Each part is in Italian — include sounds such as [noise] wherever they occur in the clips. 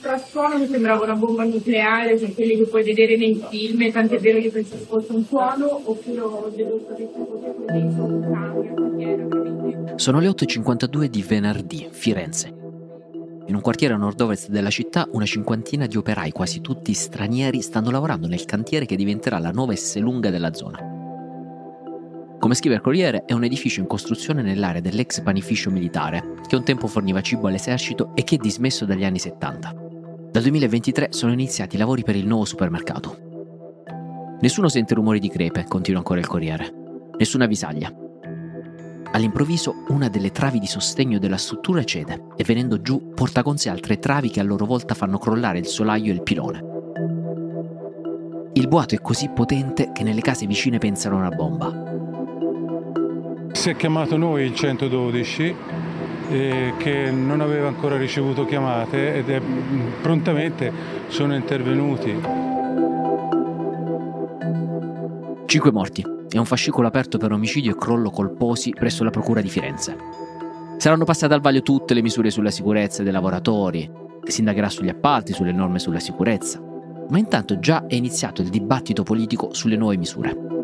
ultrasuono mi sembrava una bomba nucleare, cioè quelli che puoi vedere nei film, tant'è vero che pensavo fosse un suono, oppure ho dedotto che fosse un camion, Sono le 8.52 di venerdì, Firenze. In un quartiere a nord-ovest della città, una cinquantina di operai, quasi tutti stranieri, stanno lavorando nel cantiere che diventerà la nuova Esselunga della zona. Come scrive il Corriere, è un edificio in costruzione nell'area dell'ex panificio militare, che un tempo forniva cibo all'esercito e che è dismesso dagli anni 70. Dal 2023 sono iniziati i lavori per il nuovo supermercato. Nessuno sente rumori di crepe, continua ancora il Corriere. Nessuna visaglia. All'improvviso una delle travi di sostegno della struttura cede e venendo giù porta con sé altre travi che a loro volta fanno crollare il solaio e il pilone. Il boato è così potente che nelle case vicine pensano a una bomba. Si è chiamato noi il 112 eh, che non aveva ancora ricevuto chiamate ed è, prontamente sono intervenuti. Cinque morti e un fascicolo aperto per omicidio e crollo colposi presso la Procura di Firenze. Saranno passate al vaglio tutte le misure sulla sicurezza dei lavoratori, si indagherà sugli appalti, sulle norme sulla sicurezza, ma intanto già è iniziato il dibattito politico sulle nuove misure.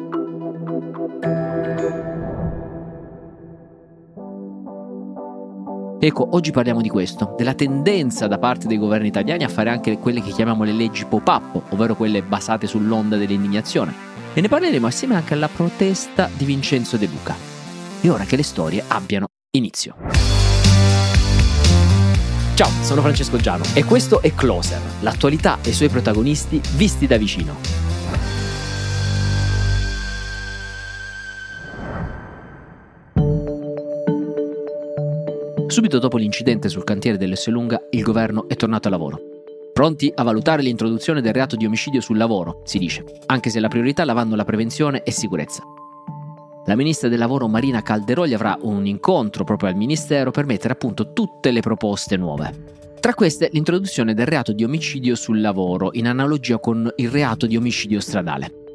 Ecco, oggi parliamo di questo, della tendenza da parte dei governi italiani a fare anche quelle che chiamiamo le leggi pop-up, ovvero quelle basate sull'onda dell'indignazione. E ne parleremo assieme anche alla protesta di Vincenzo De Luca. E ora che le storie abbiano inizio. Ciao, sono Francesco Giano e questo è Closer, l'attualità e i suoi protagonisti visti da vicino. Subito dopo l'incidente sul cantiere dell'Esselunga, il governo è tornato a lavoro. Pronti a valutare l'introduzione del reato di omicidio sul lavoro, si dice, anche se la priorità la vanno la prevenzione e sicurezza. La ministra del lavoro Marina Calderoli avrà un incontro proprio al ministero per mettere a punto tutte le proposte nuove. Tra queste l'introduzione del reato di omicidio sul lavoro, in analogia con il reato di omicidio stradale.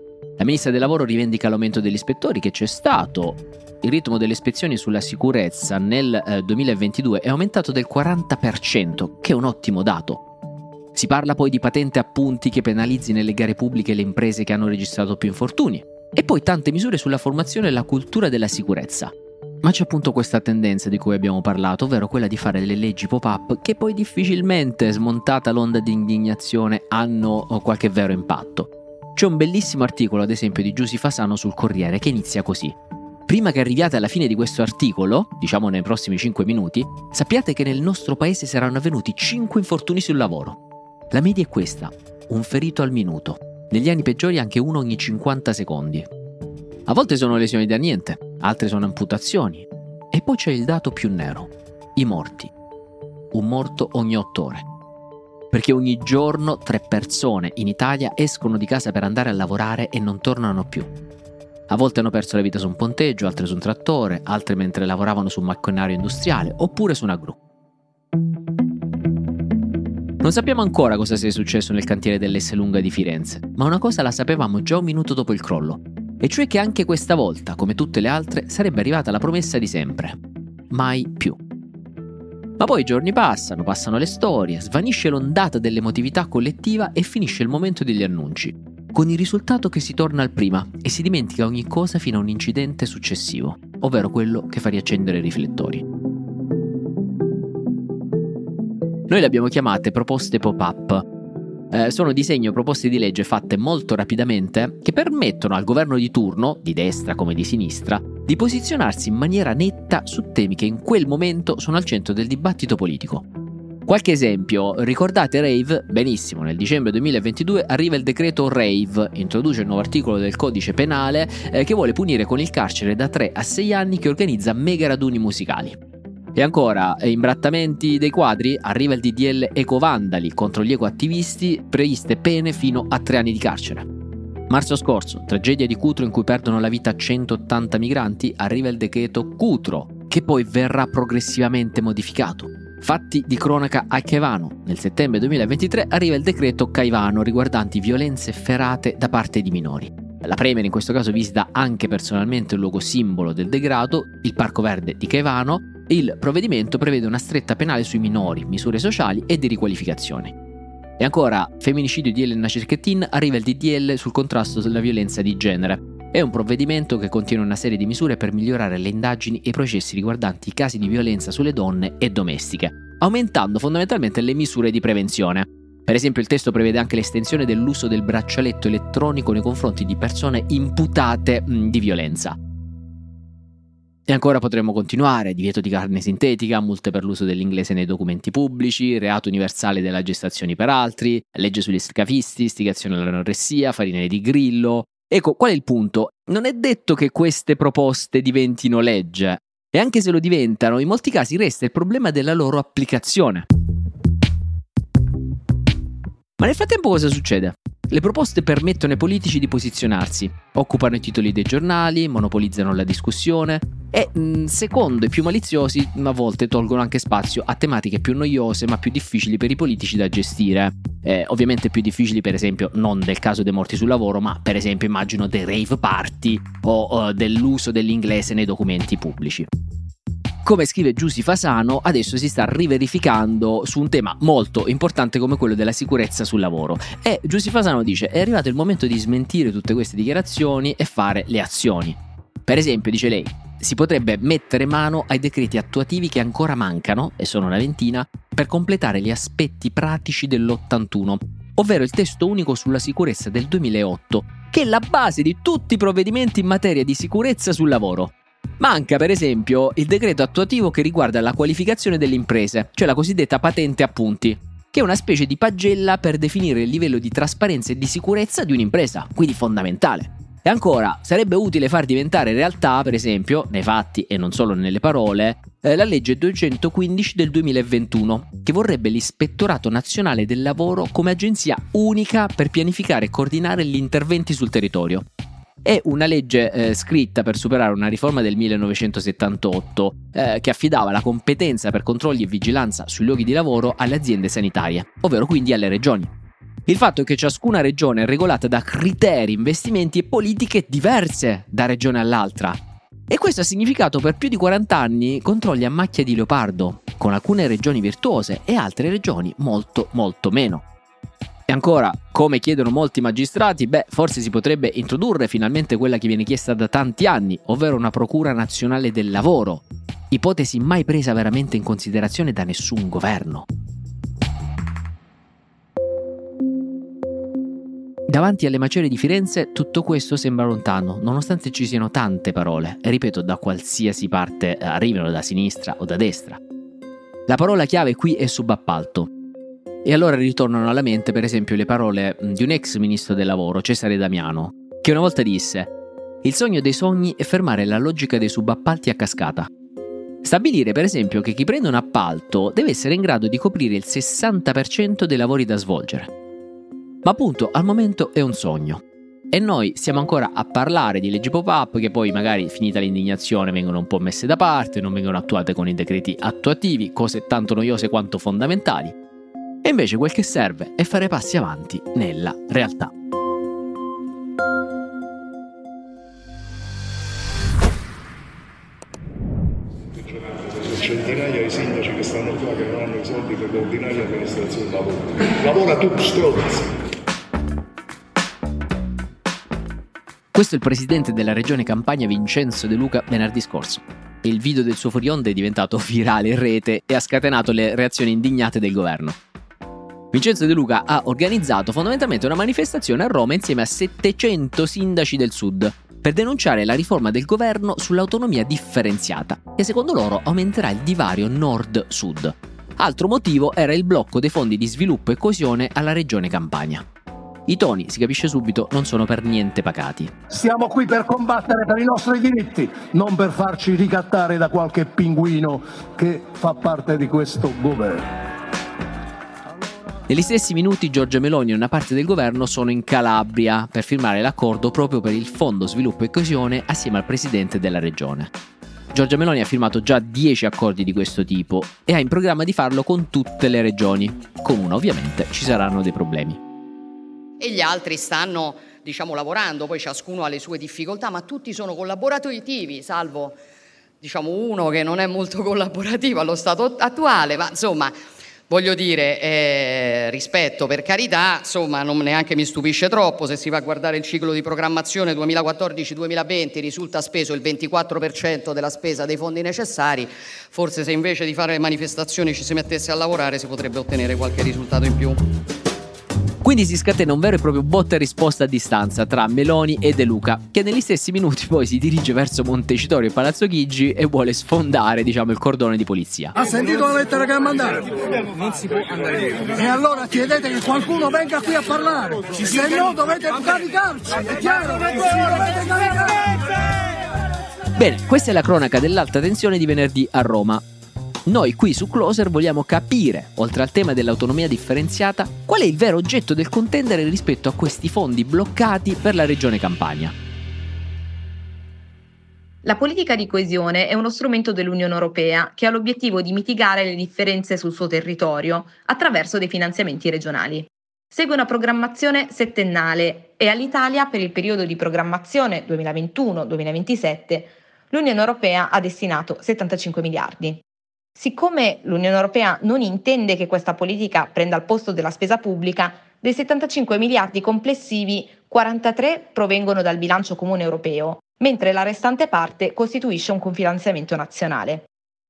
La ministra del lavoro rivendica l'aumento degli ispettori che c'è stato, il ritmo delle ispezioni sulla sicurezza nel eh, 2022 è aumentato del 40%, che è un ottimo dato. Si parla poi di patente a punti che penalizzi nelle gare pubbliche le imprese che hanno registrato più infortuni. E poi tante misure sulla formazione e la cultura della sicurezza. Ma c'è appunto questa tendenza di cui abbiamo parlato, ovvero quella di fare le leggi pop-up che poi difficilmente, smontata l'onda di indignazione, hanno qualche vero impatto. C'è un bellissimo articolo, ad esempio, di Giusy Fasano sul Corriere che inizia così. Prima che arriviate alla fine di questo articolo, diciamo nei prossimi 5 minuti, sappiate che nel nostro paese saranno avvenuti 5 infortuni sul lavoro. La media è questa, un ferito al minuto. Negli anni peggiori anche uno ogni 50 secondi. A volte sono lesioni da niente, altre sono amputazioni. E poi c'è il dato più nero, i morti. Un morto ogni 8 ore. Perché ogni giorno tre persone in Italia escono di casa per andare a lavorare e non tornano più. A volte hanno perso la vita su un ponteggio, altre su un trattore, altre mentre lavoravano su un macchinario industriale oppure su una gru. Non sappiamo ancora cosa sia successo nel cantiere dell'Esselunga di Firenze, ma una cosa la sapevamo già un minuto dopo il crollo, e cioè che anche questa volta, come tutte le altre, sarebbe arrivata la promessa di sempre. Mai più. Ma poi i giorni passano, passano le storie, svanisce l'ondata dell'emotività collettiva e finisce il momento degli annunci con il risultato che si torna al prima e si dimentica ogni cosa fino a un incidente successivo, ovvero quello che fa riaccendere i riflettori. Noi le abbiamo chiamate proposte pop-up. Eh, sono o proposte di legge fatte molto rapidamente che permettono al governo di turno, di destra come di sinistra, di posizionarsi in maniera netta su temi che in quel momento sono al centro del dibattito politico Qualche esempio, ricordate Rave? Benissimo, nel dicembre 2022 arriva il decreto Rave, introduce il nuovo articolo del codice penale eh, che vuole punire con il carcere da 3 a 6 anni chi organizza mega raduni musicali. E ancora, eh, imbrattamenti dei quadri, arriva il DDL Ecovandali contro gli ecoattivisti, previste pene fino a 3 anni di carcere. Marzo scorso, tragedia di Cutro in cui perdono la vita 180 migranti, arriva il decreto Cutro, che poi verrà progressivamente modificato. Fatti di cronaca a Caivano. Nel settembre 2023 arriva il decreto Caivano riguardanti violenze ferate da parte di minori. La Premier in questo caso visita anche personalmente il luogo simbolo del degrado, il Parco Verde di Caivano. Il provvedimento prevede una stretta penale sui minori, misure sociali e di riqualificazione. E ancora, femminicidio di Elena Cerchettin, arriva il DDL sul contrasto sulla violenza di genere. È un provvedimento che contiene una serie di misure per migliorare le indagini e i processi riguardanti i casi di violenza sulle donne e domestiche, aumentando fondamentalmente le misure di prevenzione. Per esempio il testo prevede anche l'estensione dell'uso del braccialetto elettronico nei confronti di persone imputate di violenza. E ancora potremmo continuare, divieto di carne sintetica, multe per l'uso dell'inglese nei documenti pubblici, reato universale della gestazione per altri, legge sugli scafisti, istigazione all'anoressia, farinelli di grillo. Ecco, qual è il punto? Non è detto che queste proposte diventino legge, e anche se lo diventano, in molti casi resta il problema della loro applicazione. Ma nel frattempo cosa succede? Le proposte permettono ai politici di posizionarsi, occupano i titoli dei giornali, monopolizzano la discussione e, mm, secondo i più maliziosi, a volte tolgono anche spazio a tematiche più noiose ma più difficili per i politici da gestire. Eh, ovviamente più difficili per esempio non del caso dei morti sul lavoro, ma per esempio immagino dei rave party o, o dell'uso dell'inglese nei documenti pubblici. Come scrive Giussi Fasano, adesso si sta riverificando su un tema molto importante come quello della sicurezza sul lavoro. E Giussi Fasano dice: È arrivato il momento di smentire tutte queste dichiarazioni e fare le azioni. Per esempio, dice lei, si potrebbe mettere mano ai decreti attuativi che ancora mancano, e sono una ventina, per completare gli aspetti pratici dell'81, ovvero il testo unico sulla sicurezza del 2008, che è la base di tutti i provvedimenti in materia di sicurezza sul lavoro. Manca per esempio il decreto attuativo che riguarda la qualificazione delle imprese, cioè la cosiddetta patente a punti, che è una specie di pagella per definire il livello di trasparenza e di sicurezza di un'impresa, quindi fondamentale. E ancora, sarebbe utile far diventare realtà, per esempio, nei fatti e non solo nelle parole, eh, la legge 215 del 2021, che vorrebbe l'Ispettorato Nazionale del Lavoro come agenzia unica per pianificare e coordinare gli interventi sul territorio. È una legge eh, scritta per superare una riforma del 1978 eh, che affidava la competenza per controlli e vigilanza sui luoghi di lavoro alle aziende sanitarie, ovvero quindi alle regioni. Il fatto è che ciascuna regione è regolata da criteri, investimenti e politiche diverse da regione all'altra. E questo ha significato per più di 40 anni controlli a macchia di leopardo, con alcune regioni virtuose e altre regioni molto molto meno. E ancora, come chiedono molti magistrati, beh, forse si potrebbe introdurre finalmente quella che viene chiesta da tanti anni, ovvero una procura nazionale del lavoro, ipotesi mai presa veramente in considerazione da nessun governo. Davanti alle macerie di Firenze tutto questo sembra lontano, nonostante ci siano tante parole, e ripeto, da qualsiasi parte arrivino, da sinistra o da destra. La parola chiave qui è subappalto, e allora ritornano alla mente per esempio le parole di un ex ministro del lavoro, Cesare Damiano, che una volta disse Il sogno dei sogni è fermare la logica dei subappalti a cascata. Stabilire per esempio che chi prende un appalto deve essere in grado di coprire il 60% dei lavori da svolgere. Ma appunto al momento è un sogno. E noi stiamo ancora a parlare di leggi pop-up che poi magari finita l'indignazione vengono un po' messe da parte, non vengono attuate con i decreti attuativi, cose tanto noiose quanto fondamentali. Invece quel che serve è fare passi avanti nella realtà. centinaia di sindaci che stanno qua che non hanno i soldi per l'ordinaria amministrazione del lavoro. Lavora tu, stronzi! Questo è il presidente della regione Campania Vincenzo De Luca venerdì scorso. Il video del suo fuori onda è diventato [laughs] virale in rete e ha scatenato le reazioni indignate del governo. Vincenzo De Luca ha organizzato fondamentalmente una manifestazione a Roma insieme a 700 sindaci del sud per denunciare la riforma del governo sull'autonomia differenziata, che secondo loro aumenterà il divario nord-sud. Altro motivo era il blocco dei fondi di sviluppo e coesione alla regione Campania. I toni, si capisce subito, non sono per niente pacati. Siamo qui per combattere per i nostri diritti, non per farci ricattare da qualche pinguino che fa parte di questo governo. Negli stessi minuti Giorgia Meloni e una parte del governo sono in Calabria per firmare l'accordo proprio per il Fondo Sviluppo e Coesione assieme al presidente della regione. Giorgia Meloni ha firmato già 10 accordi di questo tipo e ha in programma di farlo con tutte le regioni. Con una ovviamente ci saranno dei problemi. E gli altri stanno, diciamo, lavorando, poi ciascuno ha le sue difficoltà, ma tutti sono collaborativi, salvo diciamo uno che non è molto collaborativo allo stato attuale, ma insomma voglio dire, eh, rispetto per carità, insomma, non neanche mi stupisce troppo se si va a guardare il ciclo di programmazione 2014-2020, risulta speso il 24% della spesa dei fondi necessari, forse se invece di fare manifestazioni ci si mettesse a lavorare si potrebbe ottenere qualche risultato in più. Quindi si scatena un vero e proprio botta e risposta a distanza tra Meloni e De Luca, che negli stessi minuti poi si dirige verso Montecitorio e Palazzo Chigi e vuole sfondare, diciamo, il cordone di polizia. Ha sentito la lettera che ha mandato? Non si può andare via. E allora chiedete che qualcuno venga qui a parlare. Se no dovete caricarci. È chiaro? Dovete caricarci. Bene, questa è la cronaca dell'alta tensione di venerdì a Roma. Noi qui su Closer vogliamo capire, oltre al tema dell'autonomia differenziata, qual è il vero oggetto del contendere rispetto a questi fondi bloccati per la regione Campania. La politica di coesione è uno strumento dell'Unione Europea che ha l'obiettivo di mitigare le differenze sul suo territorio attraverso dei finanziamenti regionali. Segue una programmazione settennale e all'Italia per il periodo di programmazione 2021-2027 l'Unione Europea ha destinato 75 miliardi. Siccome l'Unione Europea non intende che questa politica prenda il posto della spesa pubblica, dei 75 miliardi complessivi 43 provengono dal bilancio comune europeo, mentre la restante parte costituisce un confinanziamento nazionale.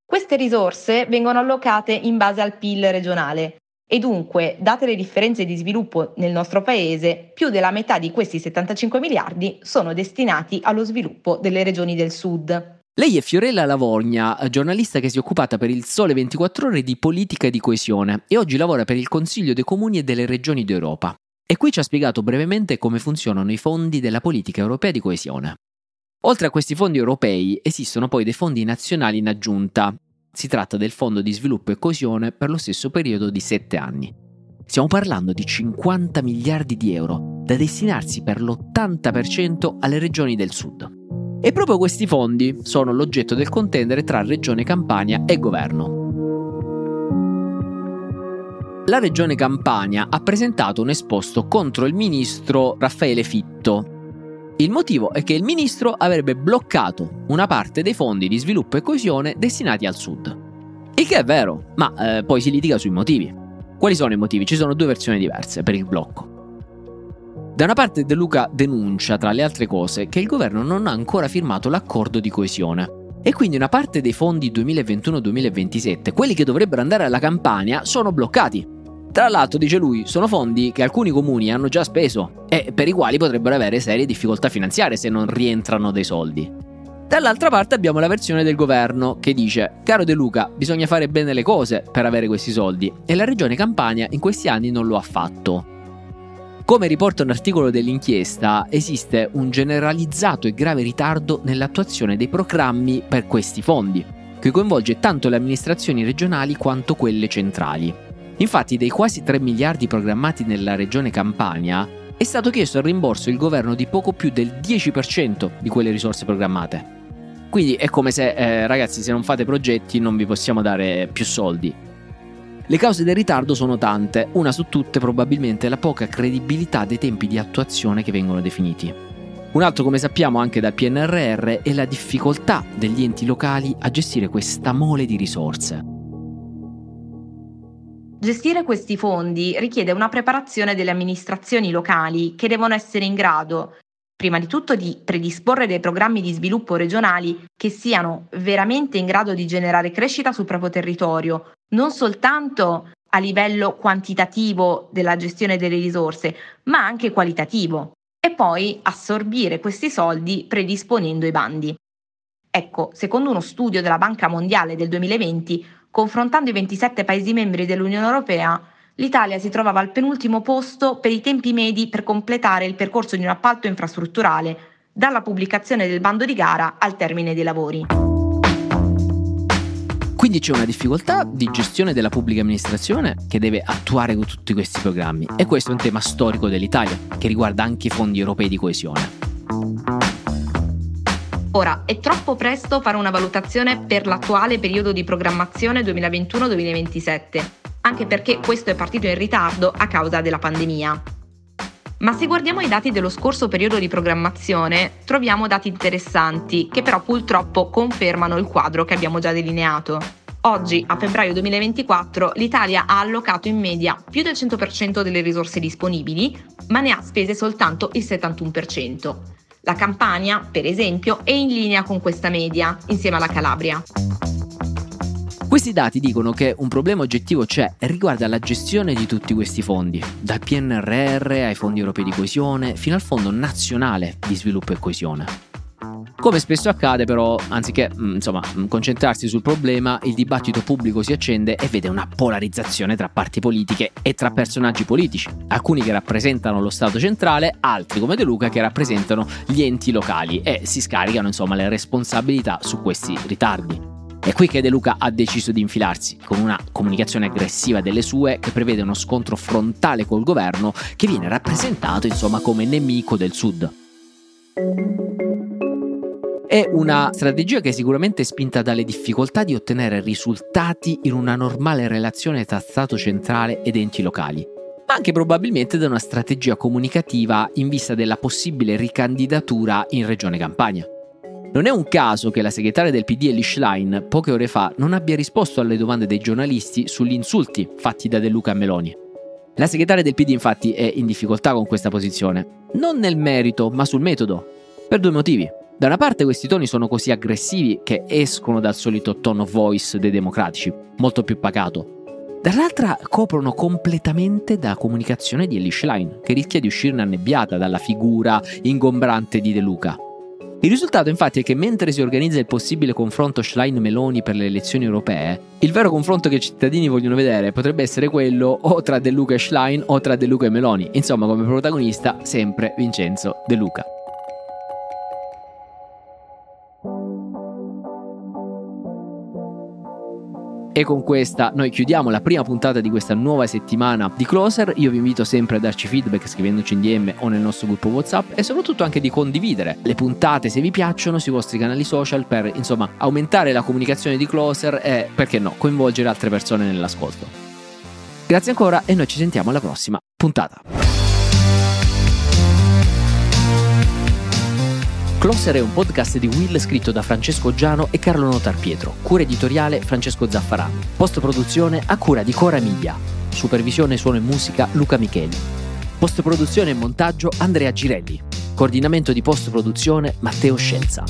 Queste risorse vengono allocate in base al PIL regionale e dunque, date le differenze di sviluppo nel nostro paese, più della metà di questi 75 miliardi sono destinati allo sviluppo delle regioni del sud. Lei è Fiorella Lavorgna, giornalista che si è occupata per il Sole 24 Ore di politica e di coesione e oggi lavora per il Consiglio dei Comuni e delle Regioni d'Europa. E qui ci ha spiegato brevemente come funzionano i fondi della politica europea di coesione. Oltre a questi fondi europei esistono poi dei fondi nazionali in aggiunta. Si tratta del Fondo di sviluppo e coesione per lo stesso periodo di 7 anni. Stiamo parlando di 50 miliardi di euro da destinarsi per l'80% alle regioni del sud. E proprio questi fondi sono l'oggetto del contendere tra Regione Campania e Governo. La Regione Campania ha presentato un esposto contro il ministro Raffaele Fitto. Il motivo è che il ministro avrebbe bloccato una parte dei fondi di sviluppo e coesione destinati al sud. Il che è vero, ma eh, poi si litiga sui motivi. Quali sono i motivi? Ci sono due versioni diverse per il blocco. Da una parte De Luca denuncia, tra le altre cose, che il governo non ha ancora firmato l'accordo di coesione. E quindi una parte dei fondi 2021-2027, quelli che dovrebbero andare alla Campania, sono bloccati. Tra l'altro, dice lui, sono fondi che alcuni comuni hanno già speso e per i quali potrebbero avere serie difficoltà finanziarie se non rientrano dei soldi. Dall'altra parte abbiamo la versione del governo che dice: Caro De Luca, bisogna fare bene le cose per avere questi soldi e la regione Campania in questi anni non lo ha fatto. Come riporta un articolo dell'inchiesta, esiste un generalizzato e grave ritardo nell'attuazione dei programmi per questi fondi, che coinvolge tanto le amministrazioni regionali quanto quelle centrali. Infatti, dei quasi 3 miliardi programmati nella regione Campania, è stato chiesto al rimborso il governo di poco più del 10% di quelle risorse programmate. Quindi è come se, eh, ragazzi, se non fate progetti non vi possiamo dare più soldi. Le cause del ritardo sono tante, una su tutte probabilmente la poca credibilità dei tempi di attuazione che vengono definiti. Un altro, come sappiamo anche dal PNRR, è la difficoltà degli enti locali a gestire questa mole di risorse. Gestire questi fondi richiede una preparazione delle amministrazioni locali che devono essere in grado, prima di tutto, di predisporre dei programmi di sviluppo regionali che siano veramente in grado di generare crescita sul proprio territorio, non soltanto a livello quantitativo della gestione delle risorse, ma anche qualitativo, e poi assorbire questi soldi predisponendo i bandi. Ecco, secondo uno studio della Banca Mondiale del 2020, confrontando i 27 Paesi membri dell'Unione Europea, l'Italia si trovava al penultimo posto per i tempi medi per completare il percorso di un appalto infrastrutturale, dalla pubblicazione del bando di gara al termine dei lavori. Quindi c'è una difficoltà di gestione della pubblica amministrazione che deve attuare tutti questi programmi e questo è un tema storico dell'Italia che riguarda anche i fondi europei di coesione. Ora, è troppo presto fare una valutazione per l'attuale periodo di programmazione 2021-2027, anche perché questo è partito in ritardo a causa della pandemia. Ma se guardiamo i dati dello scorso periodo di programmazione, troviamo dati interessanti che però purtroppo confermano il quadro che abbiamo già delineato. Oggi, a febbraio 2024, l'Italia ha allocato in media più del 100% delle risorse disponibili, ma ne ha spese soltanto il 71%. La Campania, per esempio, è in linea con questa media, insieme alla Calabria. Questi dati dicono che un problema oggettivo c'è e riguarda la gestione di tutti questi fondi, dal PNRR ai fondi europei di coesione fino al Fondo nazionale di sviluppo e coesione. Come spesso accade però, anziché mm, insomma, mm, concentrarsi sul problema, il dibattito pubblico si accende e vede una polarizzazione tra parti politiche e tra personaggi politici, alcuni che rappresentano lo Stato centrale, altri come De Luca che rappresentano gli enti locali e si scaricano insomma le responsabilità su questi ritardi. È qui che De Luca ha deciso di infilarsi, con una comunicazione aggressiva delle sue che prevede uno scontro frontale col governo che viene rappresentato insomma come nemico del Sud. È una strategia che è sicuramente spinta dalle difficoltà di ottenere risultati in una normale relazione tra Stato centrale ed enti locali, ma anche probabilmente da una strategia comunicativa in vista della possibile ricandidatura in Regione Campania. Non è un caso che la segretaria del PD Elish Line poche ore fa non abbia risposto alle domande dei giornalisti sugli insulti fatti da De Luca a Meloni. La segretaria del PD infatti è in difficoltà con questa posizione, non nel merito ma sul metodo, per due motivi. Da una parte questi toni sono così aggressivi che escono dal solito tono voice dei democratici, molto più pacato. Dall'altra coprono completamente da comunicazione di Elish Line, che rischia di uscirne annebbiata dalla figura ingombrante di De Luca. Il risultato infatti è che mentre si organizza il possibile confronto Schlein-Meloni per le elezioni europee, il vero confronto che i cittadini vogliono vedere potrebbe essere quello o tra De Luca e Schlein o tra De Luca e Meloni, insomma come protagonista sempre Vincenzo De Luca. E con questa noi chiudiamo la prima puntata di questa nuova settimana di Closer. Io vi invito sempre a darci feedback scrivendoci in DM o nel nostro gruppo WhatsApp e soprattutto anche di condividere le puntate se vi piacciono sui vostri canali social per insomma aumentare la comunicazione di Closer e perché no, coinvolgere altre persone nell'ascolto. Grazie ancora e noi ci sentiamo alla prossima puntata. Closer è un podcast di Will scritto da Francesco Giano e Carlo Notar Pietro, cura editoriale Francesco Zaffarano, post produzione a cura di Cora Miglia, supervisione suono e musica Luca Micheli, post produzione e montaggio Andrea Girelli, coordinamento di post produzione Matteo Scelza.